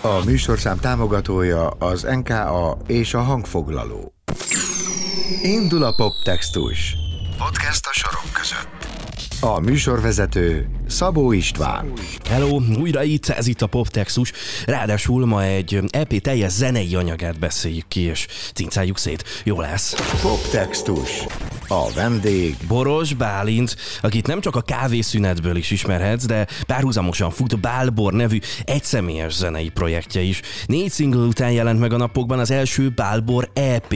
A műsorszám támogatója az NKA és a hangfoglaló. Indul a poptextus. Podcast a sorok között. A műsorvezető Szabó István. Hello, újra itt, ez itt a Poptextus. Ráadásul ma egy EP teljes zenei anyagát beszéljük ki, és cincáljuk szét. Jó lesz. Poptextus. A vendég Boros Bálint, akit nem csak a kávészünetből is ismerhetsz, de párhuzamosan fut Bálbor nevű egyszemélyes zenei projektje is. Négy single után jelent meg a napokban az első Bálbor EP.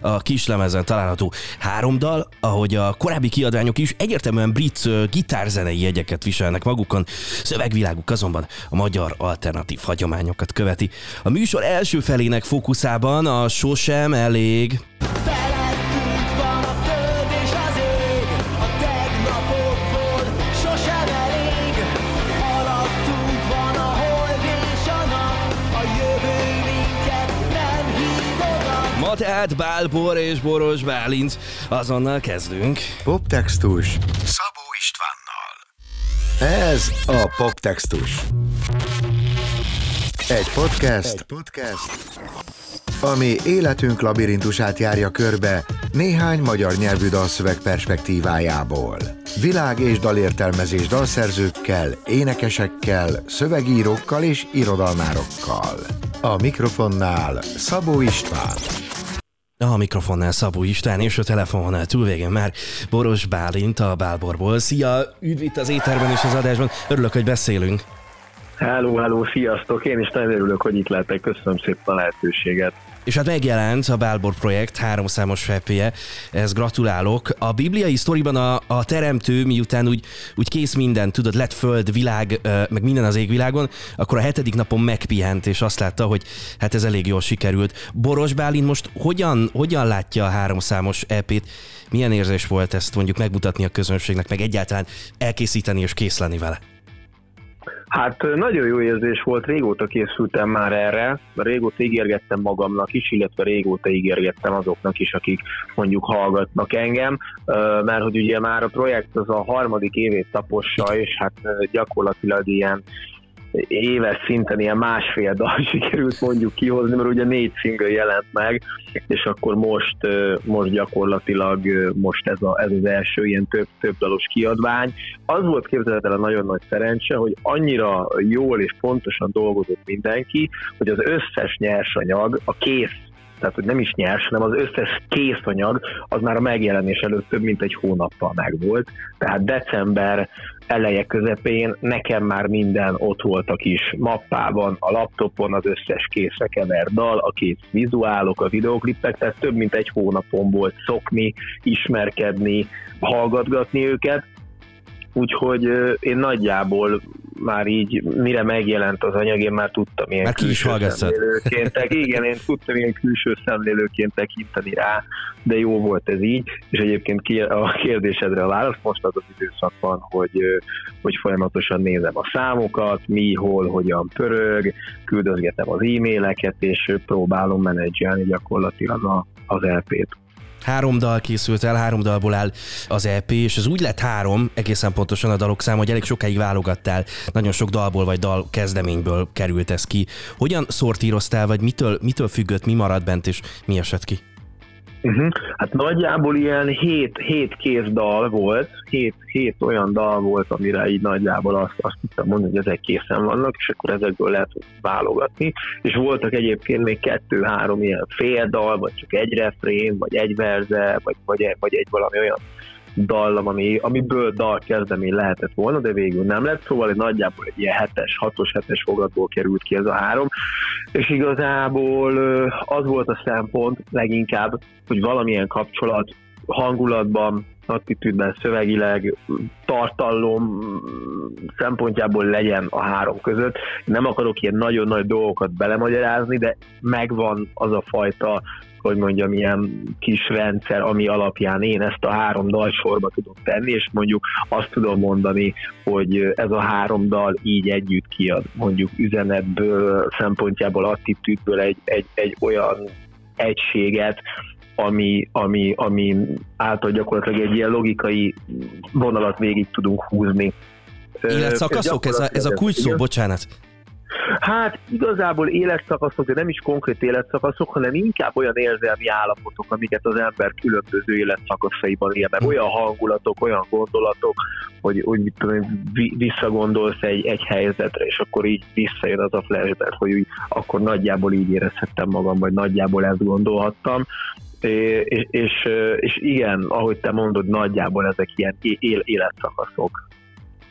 A kislemezen található három dal, ahogy a korábbi kiadványok is egyértelműen brit gitárzenei jegyeket viselnek magukon, szövegviláguk azonban a magyar alternatív hagyományokat követi. A műsor első felének fókuszában a sosem elég tehát Bálbor és Boros Bálint. Azonnal kezdünk. Poptextus Szabó Istvánnal. Ez a Poptextus. Egy podcast, Egy podcast, ami életünk labirintusát járja körbe néhány magyar nyelvű dalszöveg perspektívájából. Világ és dalértelmezés dalszerzőkkel, énekesekkel, szövegírókkal és irodalmárokkal. A mikrofonnál Szabó István. A mikrofonnál Szabó István és a telefononál túlvégén már Boros Bálint a Bálborból. Szia, üdv itt az éterben és az adásban. Örülök, hogy beszélünk. Hello, hello, sziasztok! Én is nagyon örülök, hogy itt lehetek. Köszönöm szépen a lehetőséget. És hát megjelent a Bálbor projekt háromszámos fepje, ez gratulálok. A bibliai sztoriban a, a teremtő, miután úgy, úgy kész minden, tudod, lett föld, világ, meg minden az égvilágon, akkor a hetedik napon megpihent, és azt látta, hogy hát ez elég jól sikerült. Boros Bálint most hogyan, hogyan látja a háromszámos EP-t? Milyen érzés volt ezt mondjuk megmutatni a közönségnek, meg egyáltalán elkészíteni és készleni vele? Hát nagyon jó érzés volt, régóta készültem már erre, régóta ígérgettem magamnak is, illetve régóta ígérgettem azoknak is, akik mondjuk hallgatnak engem, mert hogy ugye már a projekt az a harmadik évét tapossa, és hát gyakorlatilag ilyen éves szinten ilyen másfél dal sikerült mondjuk kihozni, mert ugye négy single jelent meg, és akkor most, most gyakorlatilag most ez, a, ez az első ilyen több, több dalos kiadvány. Az volt képzeletlen nagyon nagy szerencse, hogy annyira jól és pontosan dolgozott mindenki, hogy az összes nyersanyag, a kész tehát hogy nem is nyers, hanem az összes készanyag az már a megjelenés előtt több mint egy hónappal megvolt. Tehát december eleje közepén nekem már minden ott volt a kis mappában, a laptopon az összes készre dal, a kész vizuálok, a videoklipek, tehát több mint egy hónapon volt szokni, ismerkedni, hallgatgatni őket, Úgyhogy én nagyjából már így, mire megjelent az anyag, én már tudtam ilyen Már külső szemlélőként, igen, én tudtam ilyen külső szemlélőként tekinteni rá, de jó volt ez így, és egyébként a kérdésedre a válasz most az az időszak van, hogy, hogy folyamatosan nézem a számokat, mi, hol, hogyan pörög, küldözgetem az e-maileket, és próbálom menedzselni gyakorlatilag az LP-t. Három dal készült el, három dalból áll az EP, és ez úgy lett három, egészen pontosan a dalok száma, hogy elég sokáig válogattál, nagyon sok dalból vagy dal kezdeményből került ez ki. Hogyan szortíroztál, vagy mitől, mitől függött, mi maradt bent, és mi esett ki? Uh-huh. Hát nagyjából ilyen hét, hét kész dal volt, hét, hét olyan dal volt, amire így nagyjából azt, azt tudtam mondani, hogy ezek készen vannak, és akkor ezekből lehet válogatni. És voltak egyébként még kettő-három ilyen fél dal, vagy csak egy refrén, vagy egy verze, vagy, vagy, vagy egy valami olyan dallam, ami, amiből dal kezdemény lehetett volna, de végül nem lett, szóval egy nagyjából egy ilyen hetes, hatos, hetes fogatból került ki ez a három, és igazából az volt a szempont leginkább, hogy valamilyen kapcsolat hangulatban, attitűdben, szövegileg, tartalom szempontjából legyen a három között. Nem akarok ilyen nagyon nagy dolgokat belemagyarázni, de megvan az a fajta hogy mondjam, ilyen kis rendszer, ami alapján én ezt a három dal sorba tudom tenni, és mondjuk azt tudom mondani, hogy ez a három dal így együtt kiad, mondjuk üzenetből, szempontjából, attitűdből egy, egy, egy olyan egységet, ami, ami, ami által gyakorlatilag egy ilyen logikai vonalat végig tudunk húzni. Életszakaszok, ez a, ez a kulcs szó, bocsánat. Hát igazából életszakaszok, de nem is konkrét életszakaszok, hanem inkább olyan érzelmi állapotok, amiket az ember különböző életszakaszaiban él meg. Olyan hangulatok, olyan gondolatok, hogy úgy mit tudom, vi- visszagondolsz egy, egy helyzetre, és akkor így visszajön az a flashback, hogy úgy, akkor nagyjából így érezhettem magam, vagy nagyjából ezt gondolhattam. És, és, és igen, ahogy te mondod, nagyjából ezek ilyen él, életszakaszok.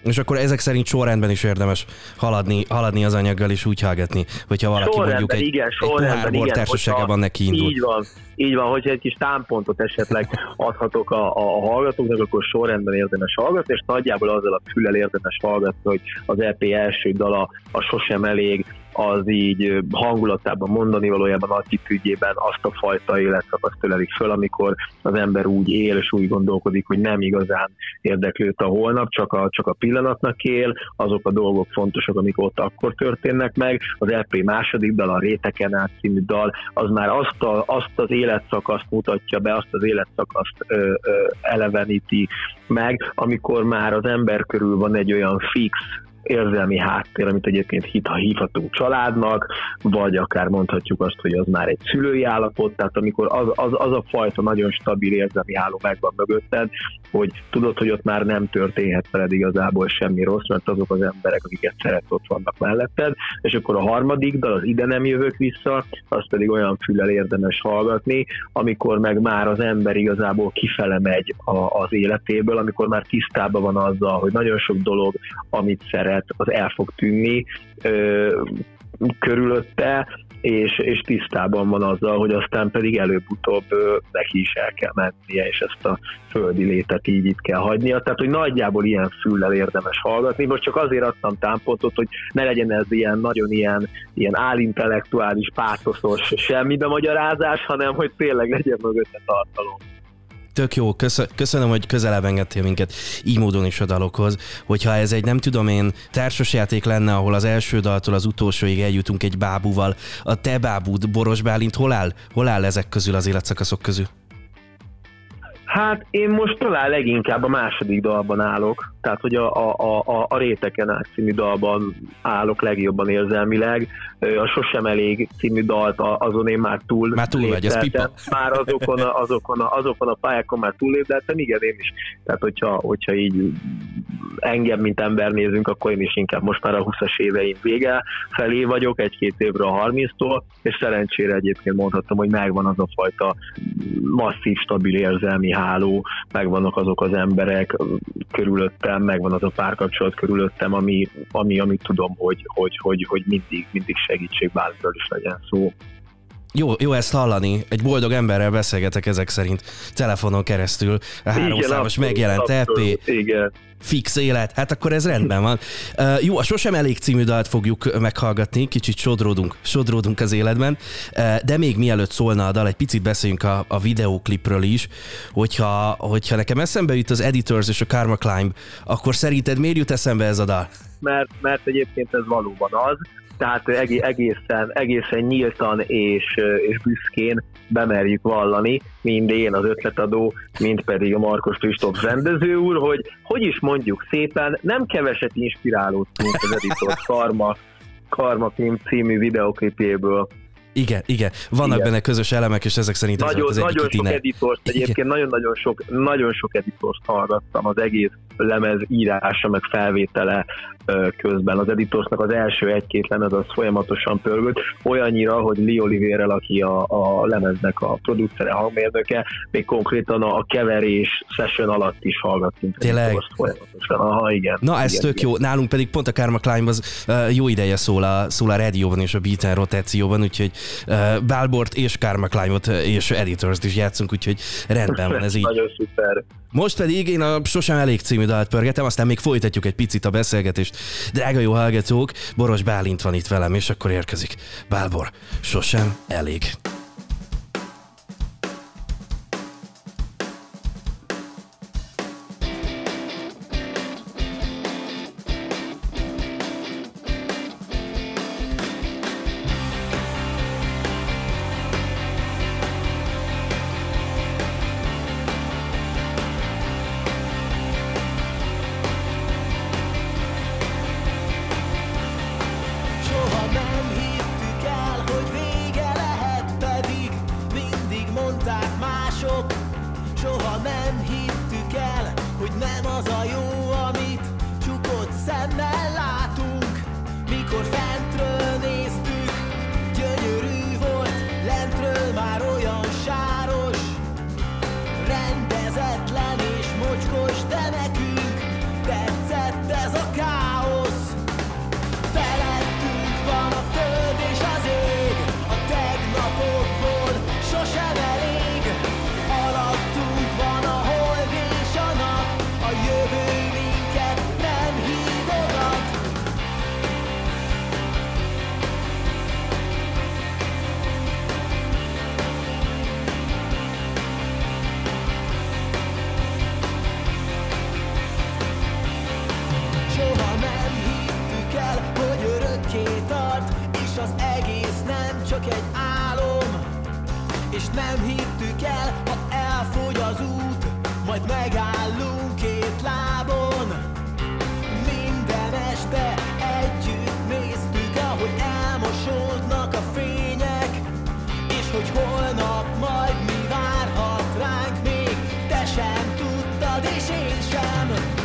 És akkor ezek szerint sorrendben is érdemes haladni, haladni az anyaggal és úgy hallgatni, hogyha valaki sorrendben, mondjuk egy, igen, egy pohár társaságában neki indul. Így van, így van, hogyha egy kis támpontot esetleg adhatok a, a, a hallgatóknak, akkor sorrendben érdemes hallgatni, és nagyjából azzal a füllel érdemes hallgatni, hogy az EP első dala a sosem elég, az így hangulatában mondani valójában attitűdjében azt a fajta életszakaszt tölelik föl, amikor az ember úgy él és úgy gondolkodik, hogy nem igazán érdeklőt a holnap, csak a, csak a pillanatnak él, azok a dolgok fontosak, amik ott akkor történnek meg. Az LP második dal, a Réteken át című dal, az már azt, a, azt az életszakaszt mutatja be, azt az életszakaszt ö, ö, eleveníti meg, amikor már az ember körül van egy olyan fix érzelmi háttér, amit egyébként hit, ha hívhatunk családnak, vagy akár mondhatjuk azt, hogy az már egy szülői állapot, tehát amikor az, az, az a fajta nagyon stabil érzelmi háló megvan mögötted, hogy tudod, hogy ott már nem történhet veled igazából semmi rossz, mert azok az emberek, akiket szeret, ott vannak melletted, és akkor a harmadik dal, az ide nem jövök vissza, azt pedig olyan füllel érdemes hallgatni, amikor meg már az ember igazából kifele megy a, az életéből, amikor már tisztában van azzal, hogy nagyon sok dolog, amit szeret, szeret, az el fog tűnni ö, körülötte, és, és tisztában van azzal, hogy aztán pedig előbb-utóbb neki is el kell mennie, és ezt a földi létet így itt kell hagynia. Tehát, hogy nagyjából ilyen füllel érdemes hallgatni. Most csak azért adtam támpontot, hogy ne legyen ez ilyen nagyon ilyen, ilyen álintellektuális, pátoszos semmi magyarázás, hanem hogy tényleg legyen mögötte tartalom tök jó, köszönöm, hogy közelebb engedtél minket így módon is a dalokhoz. Hogyha ez egy nem tudom én társasjáték lenne, ahol az első daltól az utolsóig eljutunk egy bábúval, a te bábúd, Boros Bálint, hol áll, hol áll ezek közül az életszakaszok közül? Hát én most talán leginkább a második dalban állok, tehát hogy a, a, a, a Réteken át című dalban állok legjobban érzelmileg. A Sosem elég című dalt azon én már túl Már túl vagy, ez pipa. Már azokon a, azokon, a, azokon a pályákon már túl lépdeltem, igen, én is. Tehát hogyha, hogyha így engem, mint ember nézünk, akkor én is inkább most már a 20-as éveim vége felé vagyok, egy-két évre a 30-tól, és szerencsére egyébként mondhatom, hogy megvan az a fajta masszív, stabil érzelmi háló, megvannak azok az emberek körülöttem, megvan az a párkapcsolat körülöttem, ami, ami, amit tudom, hogy, hogy, hogy, hogy mindig, mindig segítség bármiről is legyen szó. Jó, jó ezt hallani. Egy boldog emberrel beszélgetek ezek szerint telefonon keresztül. A háromszámos megjelent EP. Igen fix élet, hát akkor ez rendben van. Uh, jó, a Sosem elég című dalt fogjuk meghallgatni, kicsit sodródunk, sodródunk az életben, uh, de még mielőtt szólna a dal, egy picit beszéljünk a, a videóklipről is, hogyha, hogyha nekem eszembe jut az Editors és a Karma Climb, akkor szerinted miért jut eszembe ez a dal? Mert, mert egyébként ez valóban az, tehát egészen, egészen nyíltan és, és büszkén bemerjük vallani, mind én az ötletadó, mind pedig a Markos Kristóf rendező úr, hogy hogy is mondjuk szépen, nem keveset inspirálódtunk az Editor Karma, Karma című videoklipéből. Igen, igen. Vannak igen. benne közös elemek, és ezek szerint nagyon, ez az nagyon sok editort, egyébként nagyon-nagyon sok, nagyon sok editort hallgattam az egész lemez írása, meg felvétele közben. Az Editorsnak az első egy-két lemez az folyamatosan pörgött, olyannyira, hogy Lee Oliverrel, aki a, a lemeznek a producere, hangmérnöke, még konkrétan a, a keverés session alatt is hallgattunk. Tényleg? Folyamatosan. Aha, igen. Na, ez igen, tök igen. jó. Nálunk pedig pont a Karma Climb az uh, jó ideje szól a, szól a rádióban és a beaten rotációban, úgyhogy uh, Balbort és Karma Climb-ot és Editors-t is játszunk, úgyhogy rendben van ez így. Nagyon szuper. Most pedig én a Sosem Elég című dalt pörgetem, aztán még folytatjuk egy picit a beszélgetést. Drága jó hallgatók, Boros Bálint van itt velem, és akkor érkezik. Bálbor, sosem elég. Én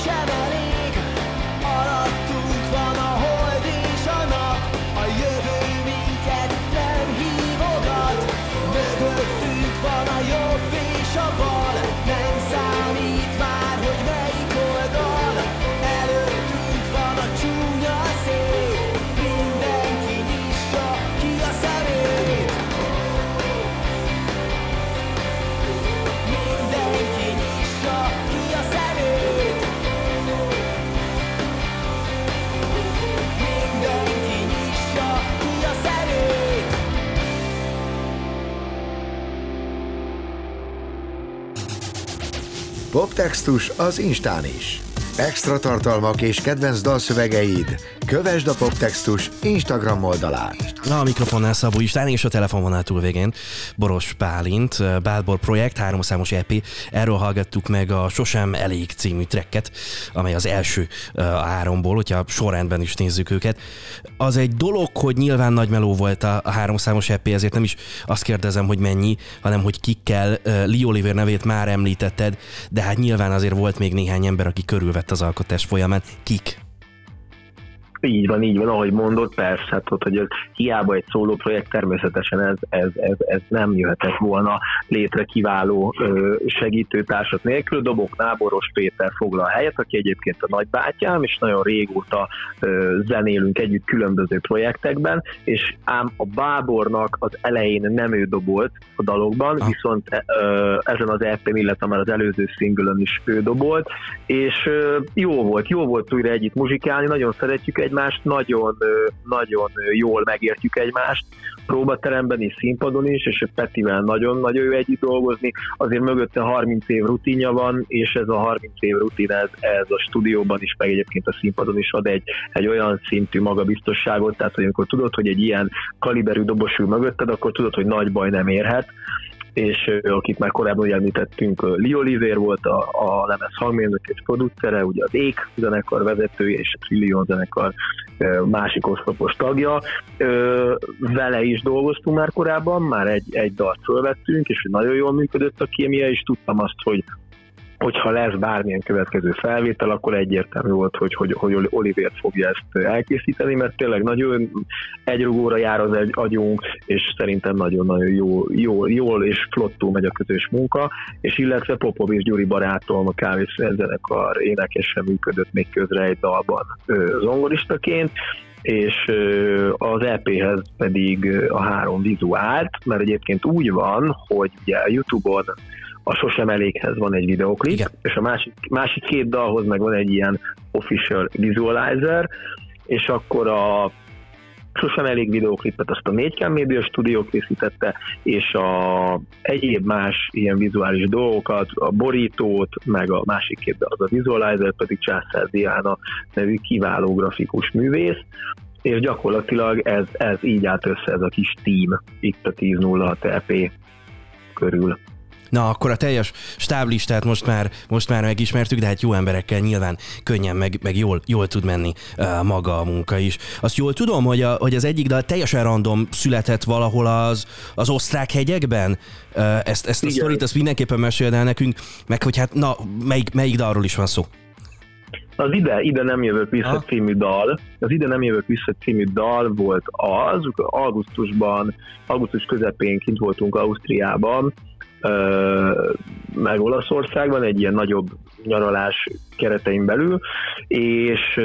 sosem Poptextus az Instán is. Extra tartalmak és kedvenc dalszövegeid. Kövesd a Poptextus Instagram oldalát. Na, a mikrofonnál Szabó István és a telefonvonal túlvégén Boros Pálint, Bálbor Projekt, háromszámos EP. Erről hallgattuk meg a Sosem Elég című trekket, amely az első a háromból, hogyha sorrendben is nézzük őket. Az egy dolog, hogy nyilván nagy meló volt a, háromszámos EP, ezért nem is azt kérdezem, hogy mennyi, hanem hogy kikkel. Ö, Lee Oliver nevét már említetted, de hát nyilván azért volt még néhány ember, aki körülvett az alkotás folyamán. Kik? Így van, így van, ahogy mondott, persze, hát ott, hogy ez hiába egy szóló projekt, természetesen ez, ez, ez, ez nem jöhetett volna létre kiváló ö, segítőtársak nélkül. Doboknál Boros Péter foglal helyet, aki egyébként a nagybátyám, és nagyon régóta ö, zenélünk együtt különböző projektekben, és ám a Bábornak az elején nem ő dobolt a dalokban, Ah. viszont ö, ezen az EP-n, illetve már az előző szingülön is ő dobolt, és ö, jó volt, jó volt újra együtt muzsikálni, nagyon szeretjük egymást, nagyon, nagyon jól megértjük egymást, próbateremben és színpadon is, és Petivel nagyon-nagyon jó együtt dolgozni, azért mögötte 30 év rutinja van, és ez a 30 év rutin, ez, ez a stúdióban is, meg egyébként a színpadon is ad egy, egy olyan szintű magabiztosságot, tehát hogy amikor tudod, hogy egy ilyen kaliberű dobos ül mögötted, akkor tudod, hogy nagy baj nem érhet, és akit már korábban említettünk, ö, Lee Oliver volt a, a lemez hangmérnök és producere, ugye az Ék zenekar vezetője és a Trillion zenekar másik oszlopos tagja. Vele is dolgoztunk már korábban, már egy, egy dalt fölvettünk, és nagyon jól működött a kémia, és tudtam azt, hogy hogyha lesz bármilyen következő felvétel, akkor egyértelmű volt, hogy, hogy, hogy Oliver fogja ezt elkészíteni, mert tényleg nagyon egyrugóra jár az egy agyunk, és szerintem nagyon-nagyon jó, jó, jól és flottul megy a közös munka, és illetve Popovics Gyuri barátom, a kávészerzenekar énekesen működött még közre egy dalban zongoristaként, és az EP-hez pedig a három vizuált, mert egyébként úgy van, hogy ugye YouTube-on a Sosem Eléghez van egy videoklip, Igen. és a másik, másik két dalhoz meg van egy ilyen official visualizer, és akkor a Sosem Elég videoklipet azt a 4K Media Studio készítette, és a egyéb más ilyen vizuális dolgokat, a borítót, meg a másik két, az a visualizer pedig Császár Diana nevű kiváló grafikus művész, és gyakorlatilag ez, ez így állt össze ez a kis team itt a 10.06 EP körül. Na, akkor a teljes stáblistát most már, most már megismertük, de hát jó emberekkel nyilván könnyen, meg, meg jól, jól tud menni uh, maga a munka is. Azt jól tudom, hogy, a, hogy az egyik dal teljesen random született valahol az, az osztrák hegyekben. Uh, ezt, ezt a sztorit, azt mindenképpen meséld el nekünk, meg hogy hát na, melyik, melyik dalról is van szó. Az ide, ide nem jövök vissza Aha. című dal, az ide nem jövök vissza című dal volt az, augusztusban, augusztus közepén kint voltunk Ausztriában, meg Olaszországban, egy ilyen nagyobb nyaralás keretein belül, és,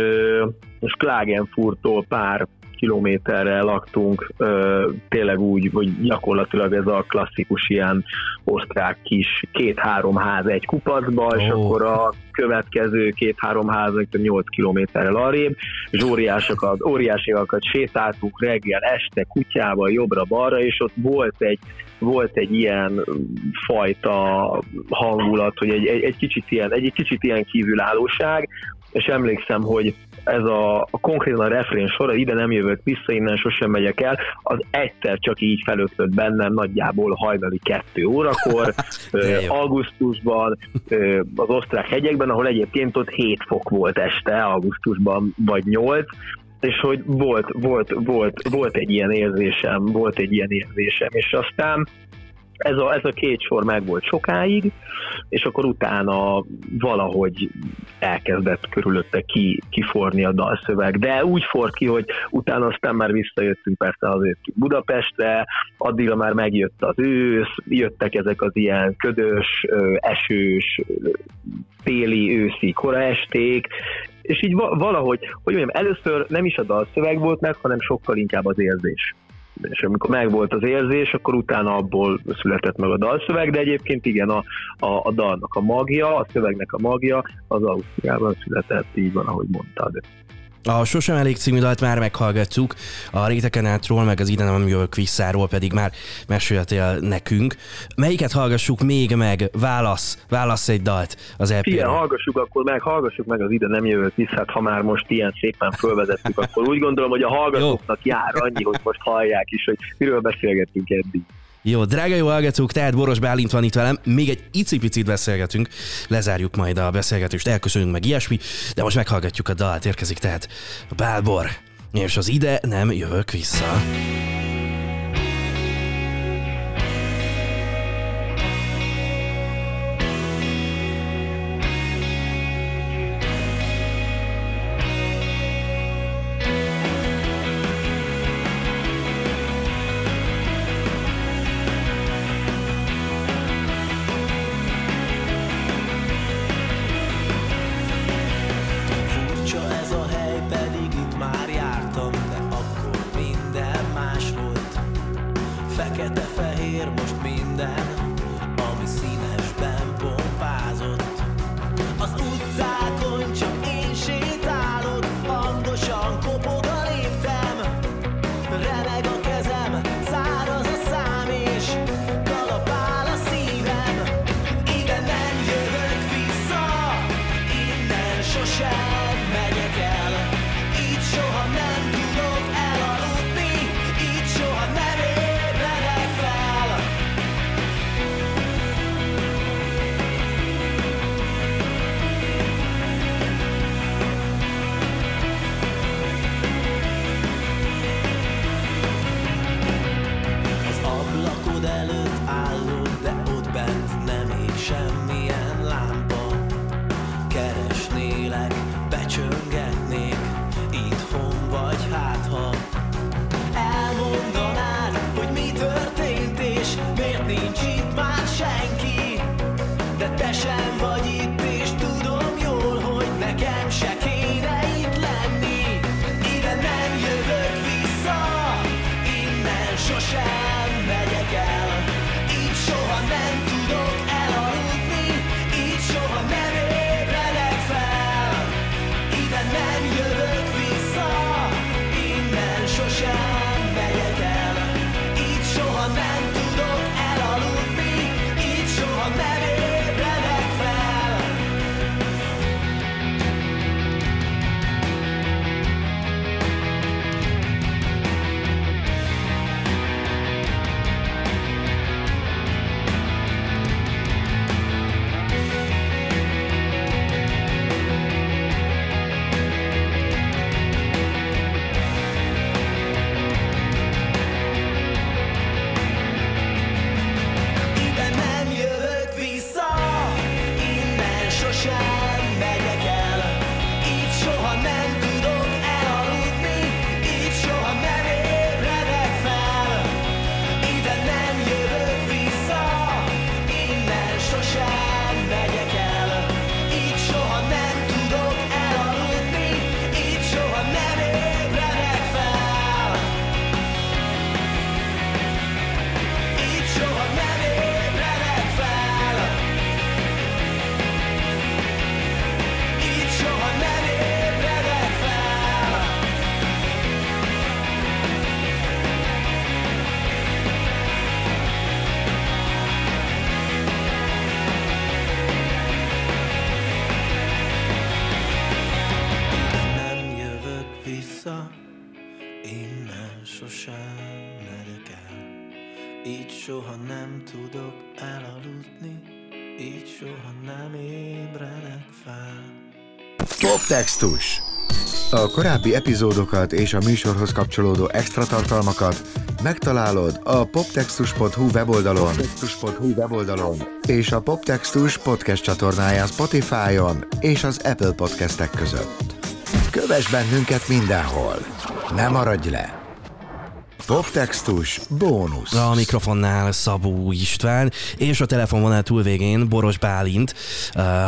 és Klagenfurttól pár kilométerre laktunk, ö, tényleg úgy, hogy gyakorlatilag ez a klasszikus ilyen osztrák kis két-három ház egy kupacba, és Ó. akkor a következő két-három ház, meg 8 kilométerrel arrébb, és óriásokat, óriásiakat sétáltunk reggel, este, kutyával, jobbra-balra, és ott volt egy, volt egy ilyen fajta hangulat, hogy egy, egy, egy kicsit ilyen, egy, egy kicsit ilyen kívülállóság, és emlékszem, hogy ez a, a konkrétan a refrén sora, ide nem jövök vissza, innen sosem megyek el, az egyszer csak így felötlött bennem nagyjából hajnali kettő órakor, ö, augusztusban, ö, az osztrák hegyekben, ahol egyébként ott 7 fok volt este, augusztusban vagy 8, és hogy volt, volt, volt, volt egy ilyen érzésem, volt egy ilyen érzésem, és aztán ez a, ez a két sor meg volt sokáig, és akkor utána valahogy elkezdett körülötte ki, kiforni a dalszöveg, de úgy for ki, hogy utána aztán már visszajöttünk persze ki Budapestre, addigra már megjött az ősz, jöttek ezek az ilyen ködös, esős, téli, őszi koraesték, és így va- valahogy, hogy mondjam, először nem is a dalszöveg volt meg, hanem sokkal inkább az érzés és amikor megvolt az érzés, akkor utána abból született meg a dalszöveg, de egyébként igen, a, a, a dalnak a magja, a szövegnek a magja az Ausztriában született, így van, ahogy mondtad. A Sosem elég című dalt már meghallgatjuk, a réteken átról, meg az ide nem jövök visszáról pedig már meséltél nekünk. Melyiket hallgassuk még meg? Válasz, válasz egy dalt az E Ilyen, EP-ről. hallgassuk akkor meg, hallgassuk meg az ide nem jövök vissza, hát ha már most ilyen szépen fölvezettük, akkor úgy gondolom, hogy a hallgatóknak jár annyi, hogy most hallják is, hogy miről beszélgettünk eddig. Jó, drága jó hallgatók, tehát Boros Bálint van itt velem, még egy icipicit beszélgetünk, lezárjuk majd a beszélgetést, elköszönünk meg ilyesmi, de most meghallgatjuk a dalt, érkezik tehát Bálbor, és az ide nem jövök vissza. Poptextus. A korábbi epizódokat és a műsorhoz kapcsolódó extra tartalmakat megtalálod a poptextus.hu weboldalon, poptextus.hu weboldalon és a Poptextus podcast csatornáján Spotify-on és az Apple podcastek között. Kövess bennünket mindenhol. Ne maradj le! Poptextus bónusz. A mikrofonnál Szabó István, és a telefonvonal túlvégén Boros Bálint,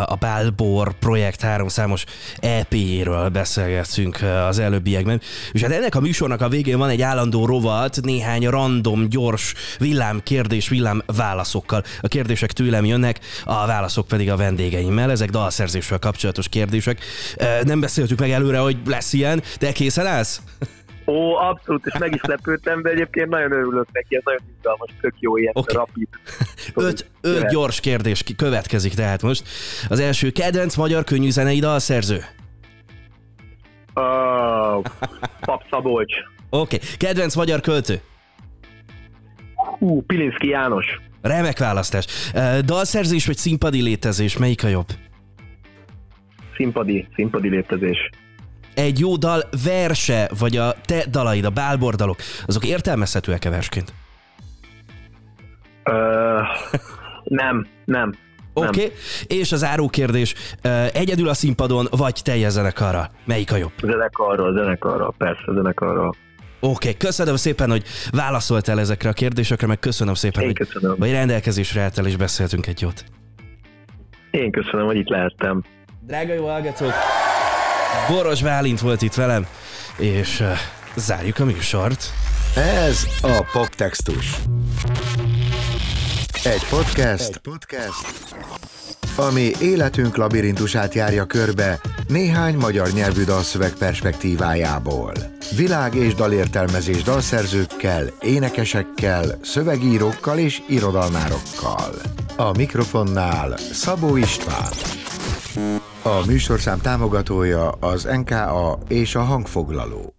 a Bálbor projekt háromszámos EP-ről beszélgetünk az előbbiekben. És hát ennek a műsornak a végén van egy állandó rovat, néhány random, gyors villám kérdés, villám válaszokkal. A kérdések tőlem jönnek, a válaszok pedig a vendégeimmel. Ezek dalszerzéssel kapcsolatos kérdések. Nem beszéltük meg előre, hogy lesz ilyen, de készen állsz? Ó, abszolút, és meg is lepődtem, de egyébként nagyon örülök neki, ez nagyon izgalmas, tök jó ilyen okay. rapid. Öt, öt gyors kérdés következik tehát most. Az első kedvenc magyar könnyű zenei dalszerző. Uh, Pap Szabolcs. Oké. Okay. Kedvenc magyar költő. Hú, Pilinszki János. Remek választás. Ö, Dalszerzés vagy színpadi létezés, melyik a jobb? Színpadi, színpadi létezés. Egy jó dal verse, vagy a te dalaid, a bálbordalok, azok értelmezhetőek-e versként? Nem, nem. Oké. Okay. És az áró kérdés, egyedül a színpadon, vagy teljes zenekarra? Melyik a jobb? Zenekarra, zenekarra, persze, zenekarra. Oké, okay. köszönöm szépen, hogy válaszoltál ezekre a kérdésekre, meg köszönöm szépen, Én hogy, köszönöm. hogy rendelkezésre álltál és beszéltünk egy jót. Én köszönöm, hogy itt lehettem. Drága jó hallgatók, Boros Bálint volt itt velem, és uh, zárjuk a műsort. Ez a Poptextus. Egy podcast, Egy podcast, ami életünk labirintusát járja körbe néhány magyar nyelvű dalszöveg perspektívájából. Világ és dalértelmezés dalszerzőkkel, énekesekkel, szövegírókkal és irodalmárokkal. A mikrofonnál Szabó István. A műsorszám támogatója az NKA és a hangfoglaló.